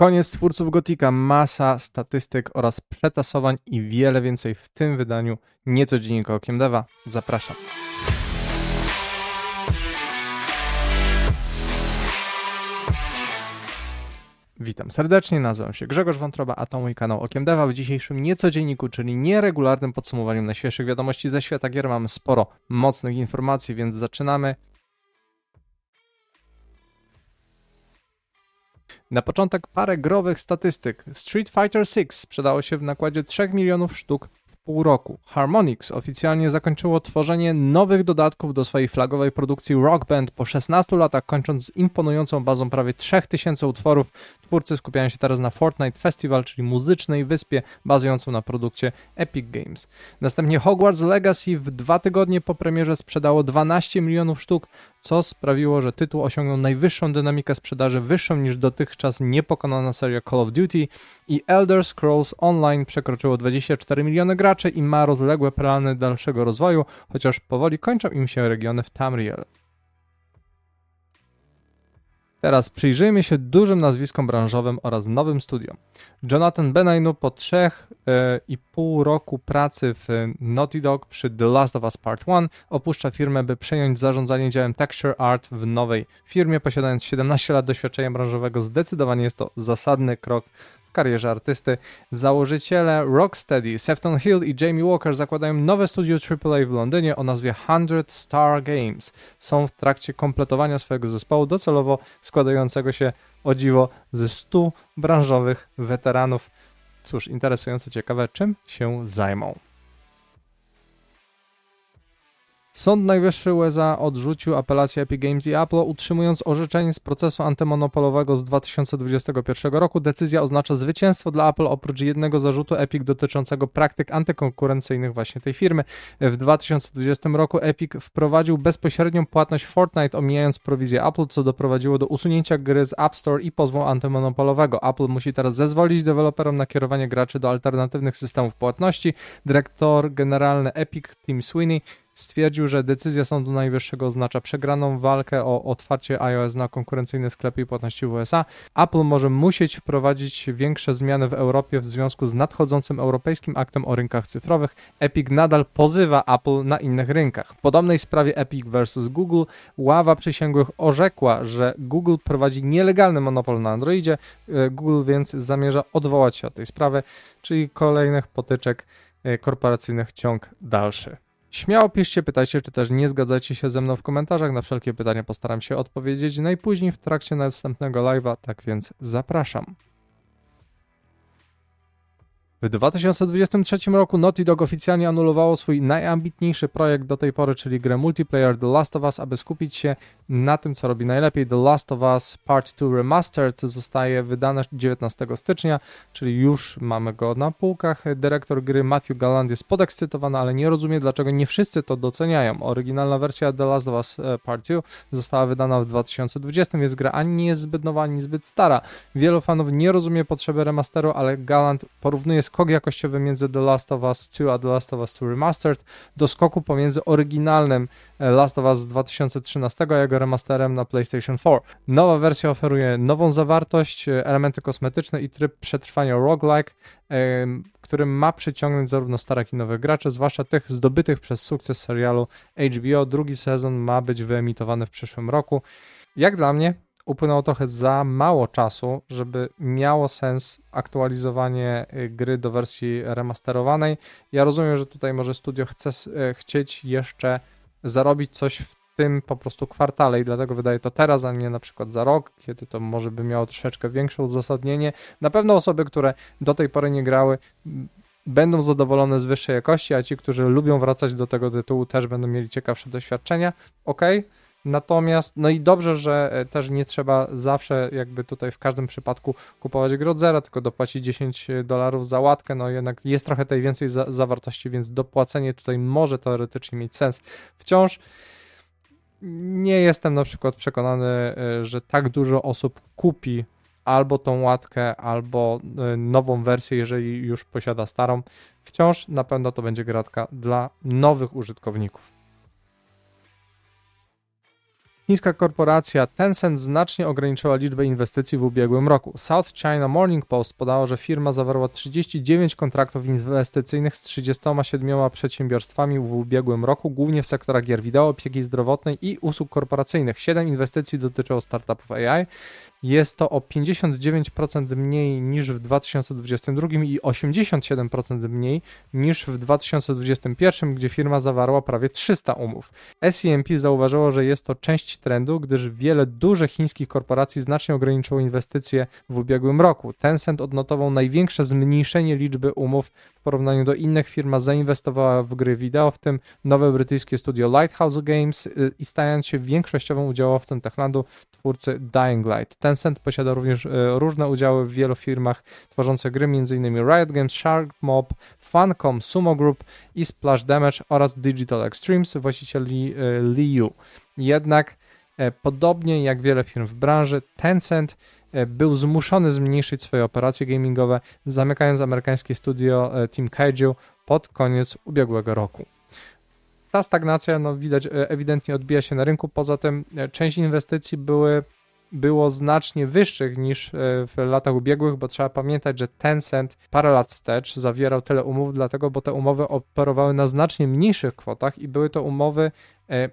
Koniec twórców Gotika, masa statystyk oraz przetasowań i wiele więcej w tym wydaniu nieco dziennika Okiem Deva. Zapraszam. Witam serdecznie, nazywam się Grzegorz Wątroba, a to mój kanał Okiem Deva. W dzisiejszym niecodzienniku, czyli nieregularnym podsumowaniu najświeższych wiadomości ze świata gier mamy sporo mocnych informacji, więc zaczynamy. Na początek parę growych statystyk. Street Fighter VI sprzedało się w nakładzie 3 milionów sztuk pół roku. Harmonix oficjalnie zakończyło tworzenie nowych dodatków do swojej flagowej produkcji Rock Band po 16 latach, kończąc z imponującą bazą prawie 3000 utworów. Twórcy skupiają się teraz na Fortnite Festival, czyli muzycznej wyspie bazującą na produkcie Epic Games. Następnie Hogwarts Legacy w dwa tygodnie po premierze sprzedało 12 milionów sztuk, co sprawiło, że tytuł osiągnął najwyższą dynamikę sprzedaży, wyższą niż dotychczas niepokonana seria Call of Duty i Elder Scrolls Online przekroczyło 24 miliony graczy i ma rozległe plany dalszego rozwoju, chociaż powoli kończą im się regiony w Tamriel. Teraz przyjrzyjmy się dużym nazwiskom branżowym oraz nowym studiom. Jonathan Benainu po trzech e, i pół roku pracy w Naughty Dog przy The Last of Us Part 1 opuszcza firmę, by przejąć zarządzanie działem Texture Art w nowej firmie. Posiadając 17 lat doświadczenia branżowego, zdecydowanie jest to zasadny krok karierze artysty. Założyciele Rocksteady, Sefton Hill i Jamie Walker zakładają nowe studio AAA w Londynie o nazwie 100 Star Games. Są w trakcie kompletowania swojego zespołu docelowo składającego się o dziwo ze 100 branżowych weteranów. Cóż, interesujące, ciekawe, czym się zajmą. Sąd Najwyższy USA odrzucił apelację Epic Games i Apple, utrzymując orzeczenie z procesu antymonopolowego z 2021 roku. Decyzja oznacza zwycięstwo dla Apple oprócz jednego zarzutu Epic dotyczącego praktyk antykonkurencyjnych właśnie tej firmy. W 2020 roku Epic wprowadził bezpośrednią płatność Fortnite, omijając prowizję Apple, co doprowadziło do usunięcia gry z App Store i pozwu antymonopolowego. Apple musi teraz zezwolić deweloperom na kierowanie graczy do alternatywnych systemów płatności. Dyrektor generalny Epic, Tim Sweeney, stwierdził, że decyzja Sądu Najwyższego oznacza przegraną walkę o otwarcie iOS na konkurencyjne sklepy i płatności w USA. Apple może musieć wprowadzić większe zmiany w Europie w związku z nadchodzącym europejskim aktem o rynkach cyfrowych. Epic nadal pozywa Apple na innych rynkach. W podobnej sprawie Epic vs Google ława przysięgłych orzekła, że Google prowadzi nielegalny monopol na Androidzie. E, Google więc zamierza odwołać się od tej sprawy, czyli kolejnych potyczek e, korporacyjnych ciąg dalszy. Śmiało piszcie, pytajcie, czy też nie zgadzacie się ze mną w komentarzach. Na wszelkie pytania postaram się odpowiedzieć najpóźniej w trakcie następnego live'a, tak więc zapraszam. W 2023 roku Naughty Dog oficjalnie anulowało swój najambitniejszy projekt do tej pory, czyli grę multiplayer The Last of Us, aby skupić się na tym, co robi najlepiej. The Last of Us Part 2 Remastered zostaje wydane 19 stycznia, czyli już mamy go na półkach. Dyrektor gry Matthew Galland jest podekscytowany, ale nie rozumie, dlaczego nie wszyscy to doceniają. Oryginalna wersja The Last of Us e, Part 2 została wydana w 2020, więc gra ani nie jest zbyt nowa, ani zbyt stara. Wielu fanów nie rozumie potrzeby remasteru, ale Galland porównuje skok jakościowy między The Last of Us 2 a The Last of Us 2 Remastered do skoku pomiędzy oryginalnym e, Last of Us z 2013 a jego remasterem na PlayStation 4. Nowa wersja oferuje nową zawartość, e, elementy kosmetyczne i tryb przetrwania roguelike, który ma przyciągnąć zarówno starych i nowych graczy, zwłaszcza tych zdobytych przez sukces serialu HBO. Drugi sezon ma być wyemitowany w przyszłym roku. Jak dla mnie, upłynęło trochę za mało czasu, żeby miało sens aktualizowanie y, gry do wersji remasterowanej. Ja rozumiem, że tutaj może studio chce y, chcieć jeszcze zarobić coś w tym po prostu kwartale i dlatego wydaje to teraz, a nie na przykład za rok, kiedy to może by miało troszeczkę większe uzasadnienie. Na pewno osoby, które do tej pory nie grały, będą zadowolone z wyższej jakości, a ci, którzy lubią wracać do tego tytułu, też będą mieli ciekawsze doświadczenia. Ok, Natomiast, no i dobrze, że e, też nie trzeba zawsze jakby tutaj w każdym przypadku kupować gry od zera, tylko dopłacić 10 dolarów za łatkę, no jednak jest trochę tej więcej za zawartości, więc dopłacenie tutaj może teoretycznie mieć sens. Wciąż nie jestem na przykład przekonany, e, że tak dużo osób kupi albo tą łatkę, albo e, nową wersję, jeżeli już posiada starą. Wciąż na pewno to będzie gratka dla nowych użytkowników. Chińska korporacja Tencent znacznie ograniczyła liczbę inwestycji w ubiegłym roku. South China Morning Post podało, że firma zawarła 39 kontraktów inwestycyjnych z 37 przedsiębiorstwami w ubiegłym roku, głównie w sektorach gier wideo, opieki zdrowotnej i usług korporacyjnych. 7 inwestycji dotyczyło startupów AI, jest to o 59% mniej niż w 2022 i 87% mniej niż w 2021, gdzie firma zawarła prawie 300 umów. SEMP zauważyło, że jest to część trendu, gdyż wiele dużych chińskich korporacji znacznie ograniczyło inwestycje w ubiegłym roku. Tencent odnotował największe zmniejszenie liczby umów w porównaniu do innych firm, zainwestowała w gry wideo, w tym nowe brytyjskie studio Lighthouse Games y, i stając się większościowym udziałowcem Techlandu twórcy Dying Light. Tencent posiada również e, różne udziały w wielu firmach tworzących gry, m.in. Riot Games, Shark Mob, Funcom, Sumo Group i Splash Damage oraz Digital Extremes, właścicieli e, Liu. Jednak podobnie jak wiele firm w branży, Tencent był zmuszony zmniejszyć swoje operacje gamingowe, zamykając amerykańskie studio Team Kaiju pod koniec ubiegłego roku. Ta stagnacja, no widać, ewidentnie odbija się na rynku. Poza tym część inwestycji były było znacznie wyższych niż e, w latach ubiegłych, bo trzeba pamiętać, że Tencent parę lat wstecz zawierał tyle umów, dlatego, bo te umowy operowały na znacznie mniejszych kwotach i były to umowy e,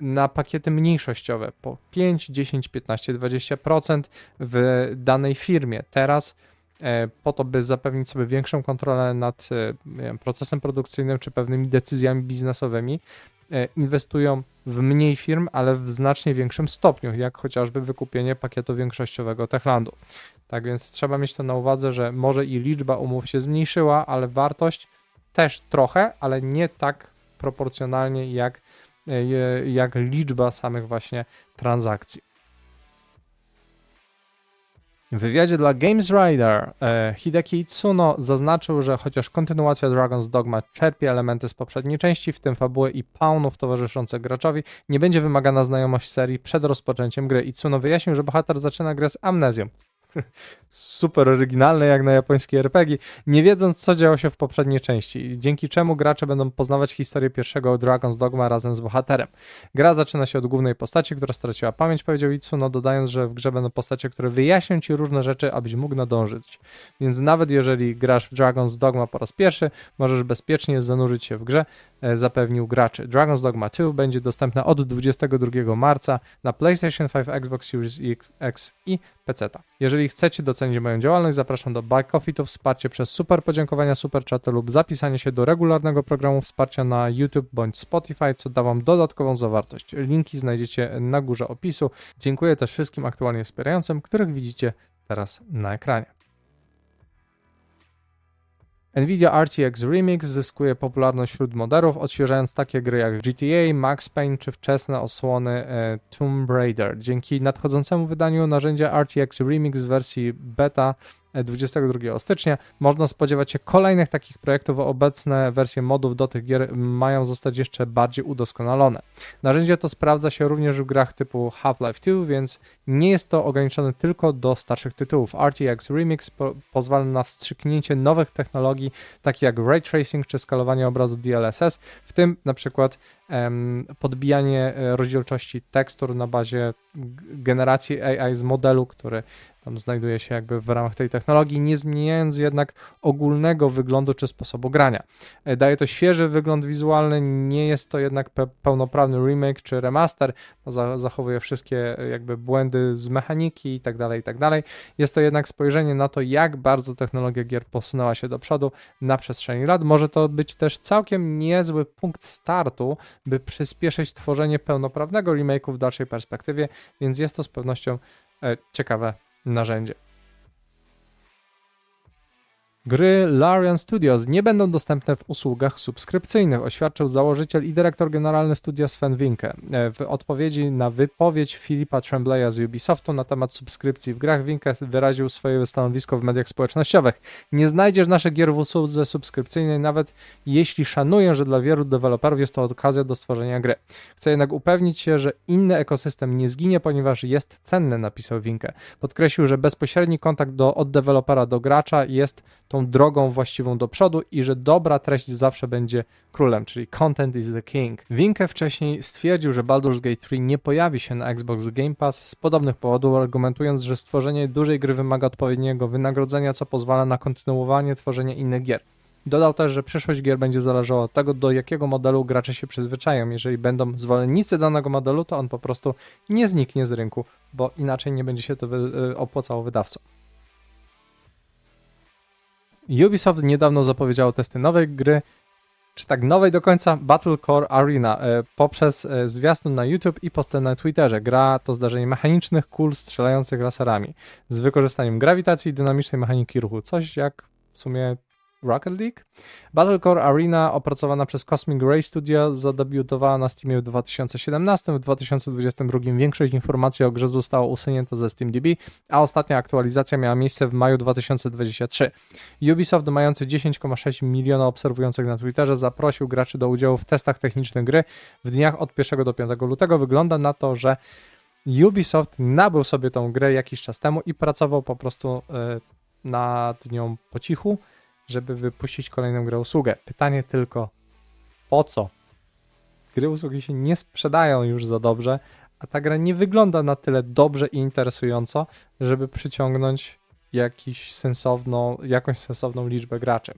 na pakiety mniejszościowe po 5, 10, 15, 20% w danej firmie. Teraz e, po to, by zapewnić sobie większą kontrolę nad wiem, procesem produkcyjnym czy pewnymi decyzjami biznesowymi, E, inwestują w mniej firm, ale w znacznie większym stopniu, jak chociażby wykupienie pakietu większościowego Techlandu. Tak więc trzeba mieć to na uwadze, że może i liczba umów się zmniejszyła, ale wartość też trochę, ale nie tak proporcjonalnie jak, e, jak liczba samych właśnie transakcji. W wywiadzie dla Games Rider e, Hideki Itsuno zaznaczył, że chociaż kontynuacja Dragon's Dogma czerpie elementy z poprzedniej części, w tym fabułę i paunów towarzyszących graczowi, nie będzie wymagana znajomość serii przed rozpoczęciem gry. Itsuno wyjaśnił, że bohater zaczyna grę z amnezją. Super oryginalne jak na japońskie RPG, nie wiedząc co działo się w poprzedniej części, dzięki czemu gracze będą poznawać historię pierwszego Dragon's Dogma razem z bohaterem. Gra zaczyna się od głównej postaci, która straciła pamięć, powiedział Itsuno, dodając, że w grze będą postacie, które wyjaśnią ci różne rzeczy, abyś mógł nadążyć. Więc nawet jeżeli grasz w Dragon's Dogma po raz pierwszy, możesz bezpiecznie zanurzyć się w grze, e, zapewnił graczy. Dragon's Dogma 2 będzie dostępna od 22 marca na PlayStation 5, Xbox Series X i Jeżeli chcecie docenić moją działalność, zapraszam do Buy Coffee, to wsparcie przez super podziękowania, super chaty lub zapisanie się do regularnego programu wsparcia na YouTube bądź Spotify, co da Wam dodatkową zawartość. Linki znajdziecie na górze opisu. Dziękuję też wszystkim aktualnie wspierającym, których widzicie teraz na ekranie. Nvidia RTX Remix zyskuje popularność wśród moderów, odświeżając takie gry jak GTA, Max Payne czy wczesne osłony e, Tomb Raider. Dzięki nadchodzącemu wydaniu narzędzia RTX Remix w wersji beta 22 stycznia. Można spodziewać się kolejnych takich projektów. Obecne wersje modów do tych gier mają zostać jeszcze bardziej udoskonalone. Narzędzie to sprawdza się również w grach typu Half-Life 2, więc nie jest to ograniczone tylko do starszych tytułów. RTX Remix po pozwala na wstrzyknięcie nowych technologii, takich jak ray tracing czy skalowanie obrazu DLSS, w tym na przykład podbijanie e, rozdzielczości tekstur na bazie generacji AI z modelu, który tam znajduje się jakby w ramach tej technologii, nie zmieniając jednak ogólnego wyglądu czy sposobu grania. E, daje to świeży wygląd wizualny, nie jest to jednak pe pełnoprawny remake czy remaster, za zachowuje wszystkie e, jakby błędy z mechaniki i tak dalej, i tak dalej. Jest to jednak spojrzenie na to, jak bardzo technologia gier posunęła się do przodu na przestrzeni lat. Może to być też całkiem niezły punkt startu, by przyspieszyć tworzenie pełnoprawnego remake'u w dalszej perspektywie, więc jest to z pewnością e, ciekawe narzędzie. Gry Larian Studios nie będą dostępne w usługach subskrypcyjnych, oświadczył założyciel i dyrektor generalny studia Sven Winke. E, w odpowiedzi na wypowiedź Filipa Trembleya z Ubisoftu na temat subskrypcji w grach, Winke wyraził swoje stanowisko w mediach społecznościowych. Nie znajdziesz naszych gier w usłudze subskrypcyjnej, nawet jeśli szanuję, że dla wielu deweloperów jest to okazja do stworzenia gry. Chcę jednak upewnić się, że inny ekosystem nie zginie, ponieważ jest cenny, napisał Winke. Podkreślił, że bezpośredni kontakt do, od dewelopera do gracza jest tą tą drogą właściwą do przodu i że dobra treść zawsze będzie królem, czyli content is the king. Winke wcześniej stwierdził, że Baldur's Gate 3 nie pojawi się na Xbox Game Pass z podobnych powodów, argumentując, że stworzenie dużej gry wymaga odpowiedniego wynagrodzenia, co pozwala na kontynuowanie tworzenia innych gier. Dodał też, że przyszłość gier będzie zależała od tego, do jakiego modelu gracze się przyzwyczają. Jeżeli będą zwolennicy danego modelu, to on po prostu nie zniknie z rynku, bo inaczej nie będzie się to wy opłacało wydawcom. Ubisoft niedawno zapowiedziało testy nowej gry, czy tak nowej do końca, Battle Core Arena e, poprzez e, zwiastun na YouTube i postę na Twitterze. Gra to zdarzenie mechanicznych kul strzelających laserami z wykorzystaniem grawitacji i dynamicznej mechaniki ruchu. Coś jak w sumie Rocket League. Battlecore Arena, opracowana przez Cosmic Ray Studio, zadebiutowała na Steamie w 2017. W 2022 większość informacji o grze została usunięta ze SteamDB, a ostatnia aktualizacja miała miejsce w maju 2023. Ubisoft, mający 10,6 miliona obserwujących na Twitterze, zaprosił graczy do udziału w testach technicznych gry w dniach od 1 do 5 lutego. Wygląda na to, że Ubisoft nabył sobie tą grę jakiś czas temu i pracował po prostu yy, nad nią po cichu żeby wypuścić kolejną grę usługę. Pytanie tylko, po co? Gry usługi się nie sprzedają już za dobrze, a ta gra nie wygląda na tyle dobrze i interesująco, żeby przyciągnąć jakiś sensowną, jakąś sensowną liczbę graczy.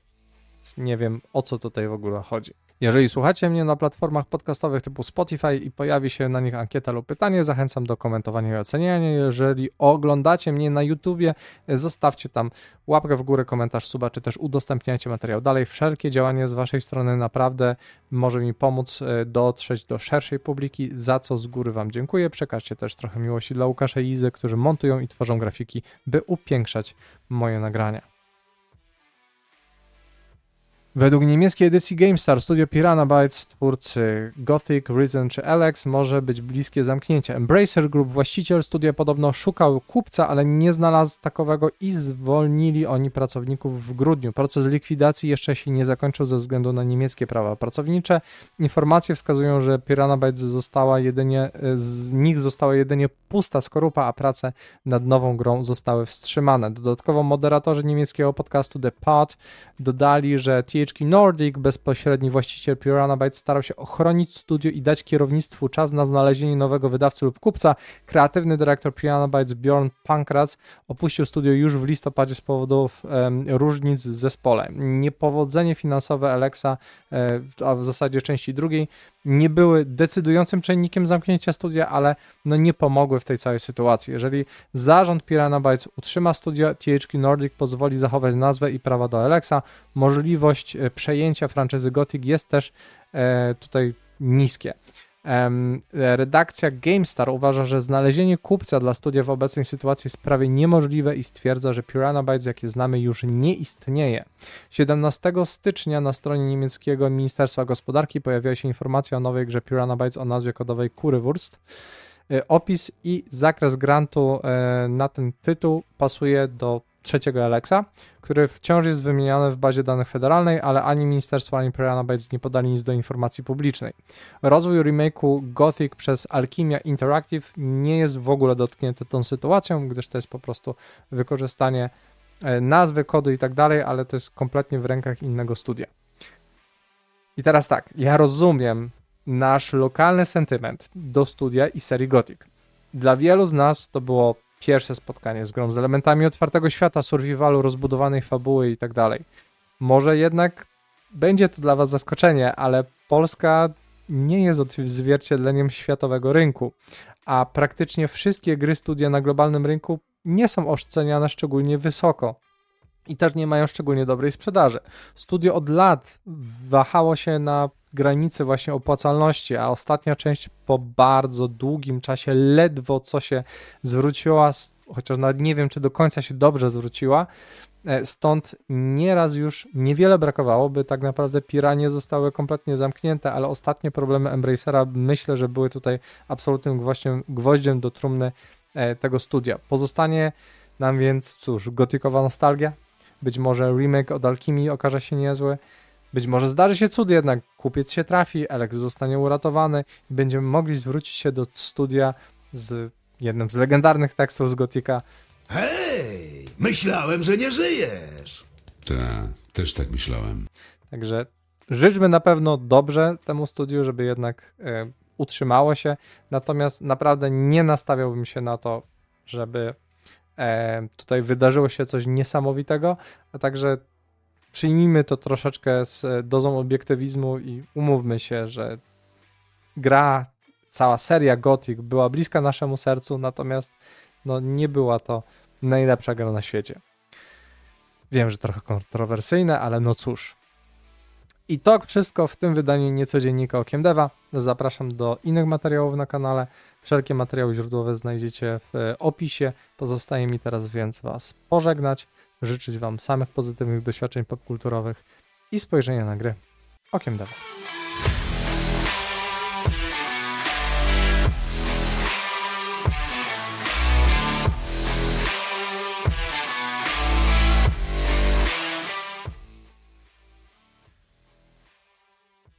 Więc nie wiem, o co tutaj w ogóle chodzi. Jeżeli słuchacie mnie na platformach podcastowych typu Spotify i pojawi się na nich ankieta lub pytanie, zachęcam do komentowania i oceniania. Jeżeli oglądacie mnie na YouTubie, zostawcie tam łapkę w górę, komentarz, suba, czy też udostępniajcie materiał dalej. Wszelkie działanie z Waszej strony naprawdę może mi pomóc e, dotrzeć do szerszej publiki, za co z góry Wam dziękuję. Przekażcie też trochę miłości dla Łukasza i Izy, którzy montują i tworzą grafiki, by upiększać moje nagrania. Według niemieckiej edycji GameStar studio Piranha Bytes, twórcy Gothic, Risen czy Alex może być bliskie zamknięcia. Embracer Group, właściciel studia podobno szukał kupca, ale nie znalazł takowego i zwolnili oni pracowników w grudniu. Proces likwidacji jeszcze się nie zakończył ze względu na niemieckie prawa pracownicze. Informacje wskazują, że Piranha Bytes została jedynie, z nich została jedynie pusta skorupa, a prace nad nową grą zostały wstrzymane. Dodatkowo moderatorzy niemieckiego podcastu The Pod dodali, że THQ Nordic, bezpośredni właściciel Piranha Bytes, starał się ochronić studio i dać kierownictwu czas na znalezienie nowego wydawcy lub kupca. Kreatywny dyrektor Piranha Bytes Bjorn Pankratz opuścił studio już w listopadzie z powodów um, różnic w zespole. Niepowodzenie finansowe Alexa, e, a w zasadzie części drugiej, nie były decydującym czynnikiem zamknięcia studia, ale no nie pomogły w tej całej sytuacji. Jeżeli zarząd Piranha Bytes utrzyma studio, THQ Nordic pozwoli zachować nazwę i prawa do Alexa. Możliwość e, przejęcia franczyzy Gothic jest też e, tutaj niskie. Redakcja GameStar uważa, że znalezienie kupca dla studia w obecnej sytuacji jest prawie niemożliwe i stwierdza, że Piranha Bytes, jakie znamy, już nie istnieje. 17 stycznia na stronie niemieckiego Ministerstwa Gospodarki pojawiła się informacja o nowej grze Piranha Bytes o nazwie kodowej Currywurst. E, opis i zakres grantu e, na ten tytuł pasuje do trzeciego Alexa, który wciąż jest wymieniany w bazie danych federalnej, ale ani ministerstwo, ani Piranha Bytes nie podali nic do informacji publicznej. Rozwój remake'u Gothic przez Alchemia Interactive nie jest w ogóle dotknięty tą sytuacją, gdyż to jest po prostu wykorzystanie e, nazwy, kodu i tak dalej, ale to jest kompletnie w rękach innego studia. I teraz tak, ja rozumiem nasz lokalny sentyment do studia i serii Gothic. Dla wielu z nas to było pierwsze spotkanie z grą, z elementami otwartego świata, survivalu, rozbudowanej fabuły i tak dalej. Może jednak będzie to dla Was zaskoczenie, ale Polska nie jest odzwierciedleniem światowego rynku, a praktycznie wszystkie gry studia na globalnym rynku nie są oceniane szczególnie wysoko i też nie mają szczególnie dobrej sprzedaży. Studio od lat wahało się na granicy właśnie opłacalności, a ostatnia część po bardzo długim czasie ledwo co się zwróciła, chociaż nawet nie wiem, czy do końca się dobrze zwróciła. E, stąd nieraz już niewiele brakowało, by tak naprawdę piranie zostały kompletnie zamknięte, ale ostatnie problemy Embracera myślę, że były tutaj absolutnym gwoździem, gwoździem do trumny e, tego studia. Pozostanie nam więc, cóż, gotykowa nostalgia, być może remake od Alchemii okaże się niezły, być może zdarzy się cud jednak, kupiec się trafi, Alex zostanie uratowany i będziemy mogli zwrócić się do studia z jednym z legendarnych tekstów z Gotika. Hej, myślałem, że nie żyjesz. Tak, też tak myślałem. Także życzmy na pewno dobrze temu studiu, żeby jednak e, utrzymało się, natomiast naprawdę nie nastawiałbym się na to, żeby e, tutaj wydarzyło się coś niesamowitego, a także przyjmijmy to troszeczkę z dozą obiektywizmu i umówmy się, że gra, cała seria Gothic była bliska naszemu sercu, natomiast no, nie była to najlepsza gra na świecie. Wiem, że trochę kontrowersyjne, ale no cóż. I to wszystko w tym wydaniu niecodziennika Okiem Deva. Zapraszam do innych materiałów na kanale. Wszelkie materiały źródłowe znajdziecie w opisie. Pozostaje mi teraz więc Was pożegnać, życzyć Wam samych pozytywnych doświadczeń popkulturowych i spojrzenia na gry Okiem Deva.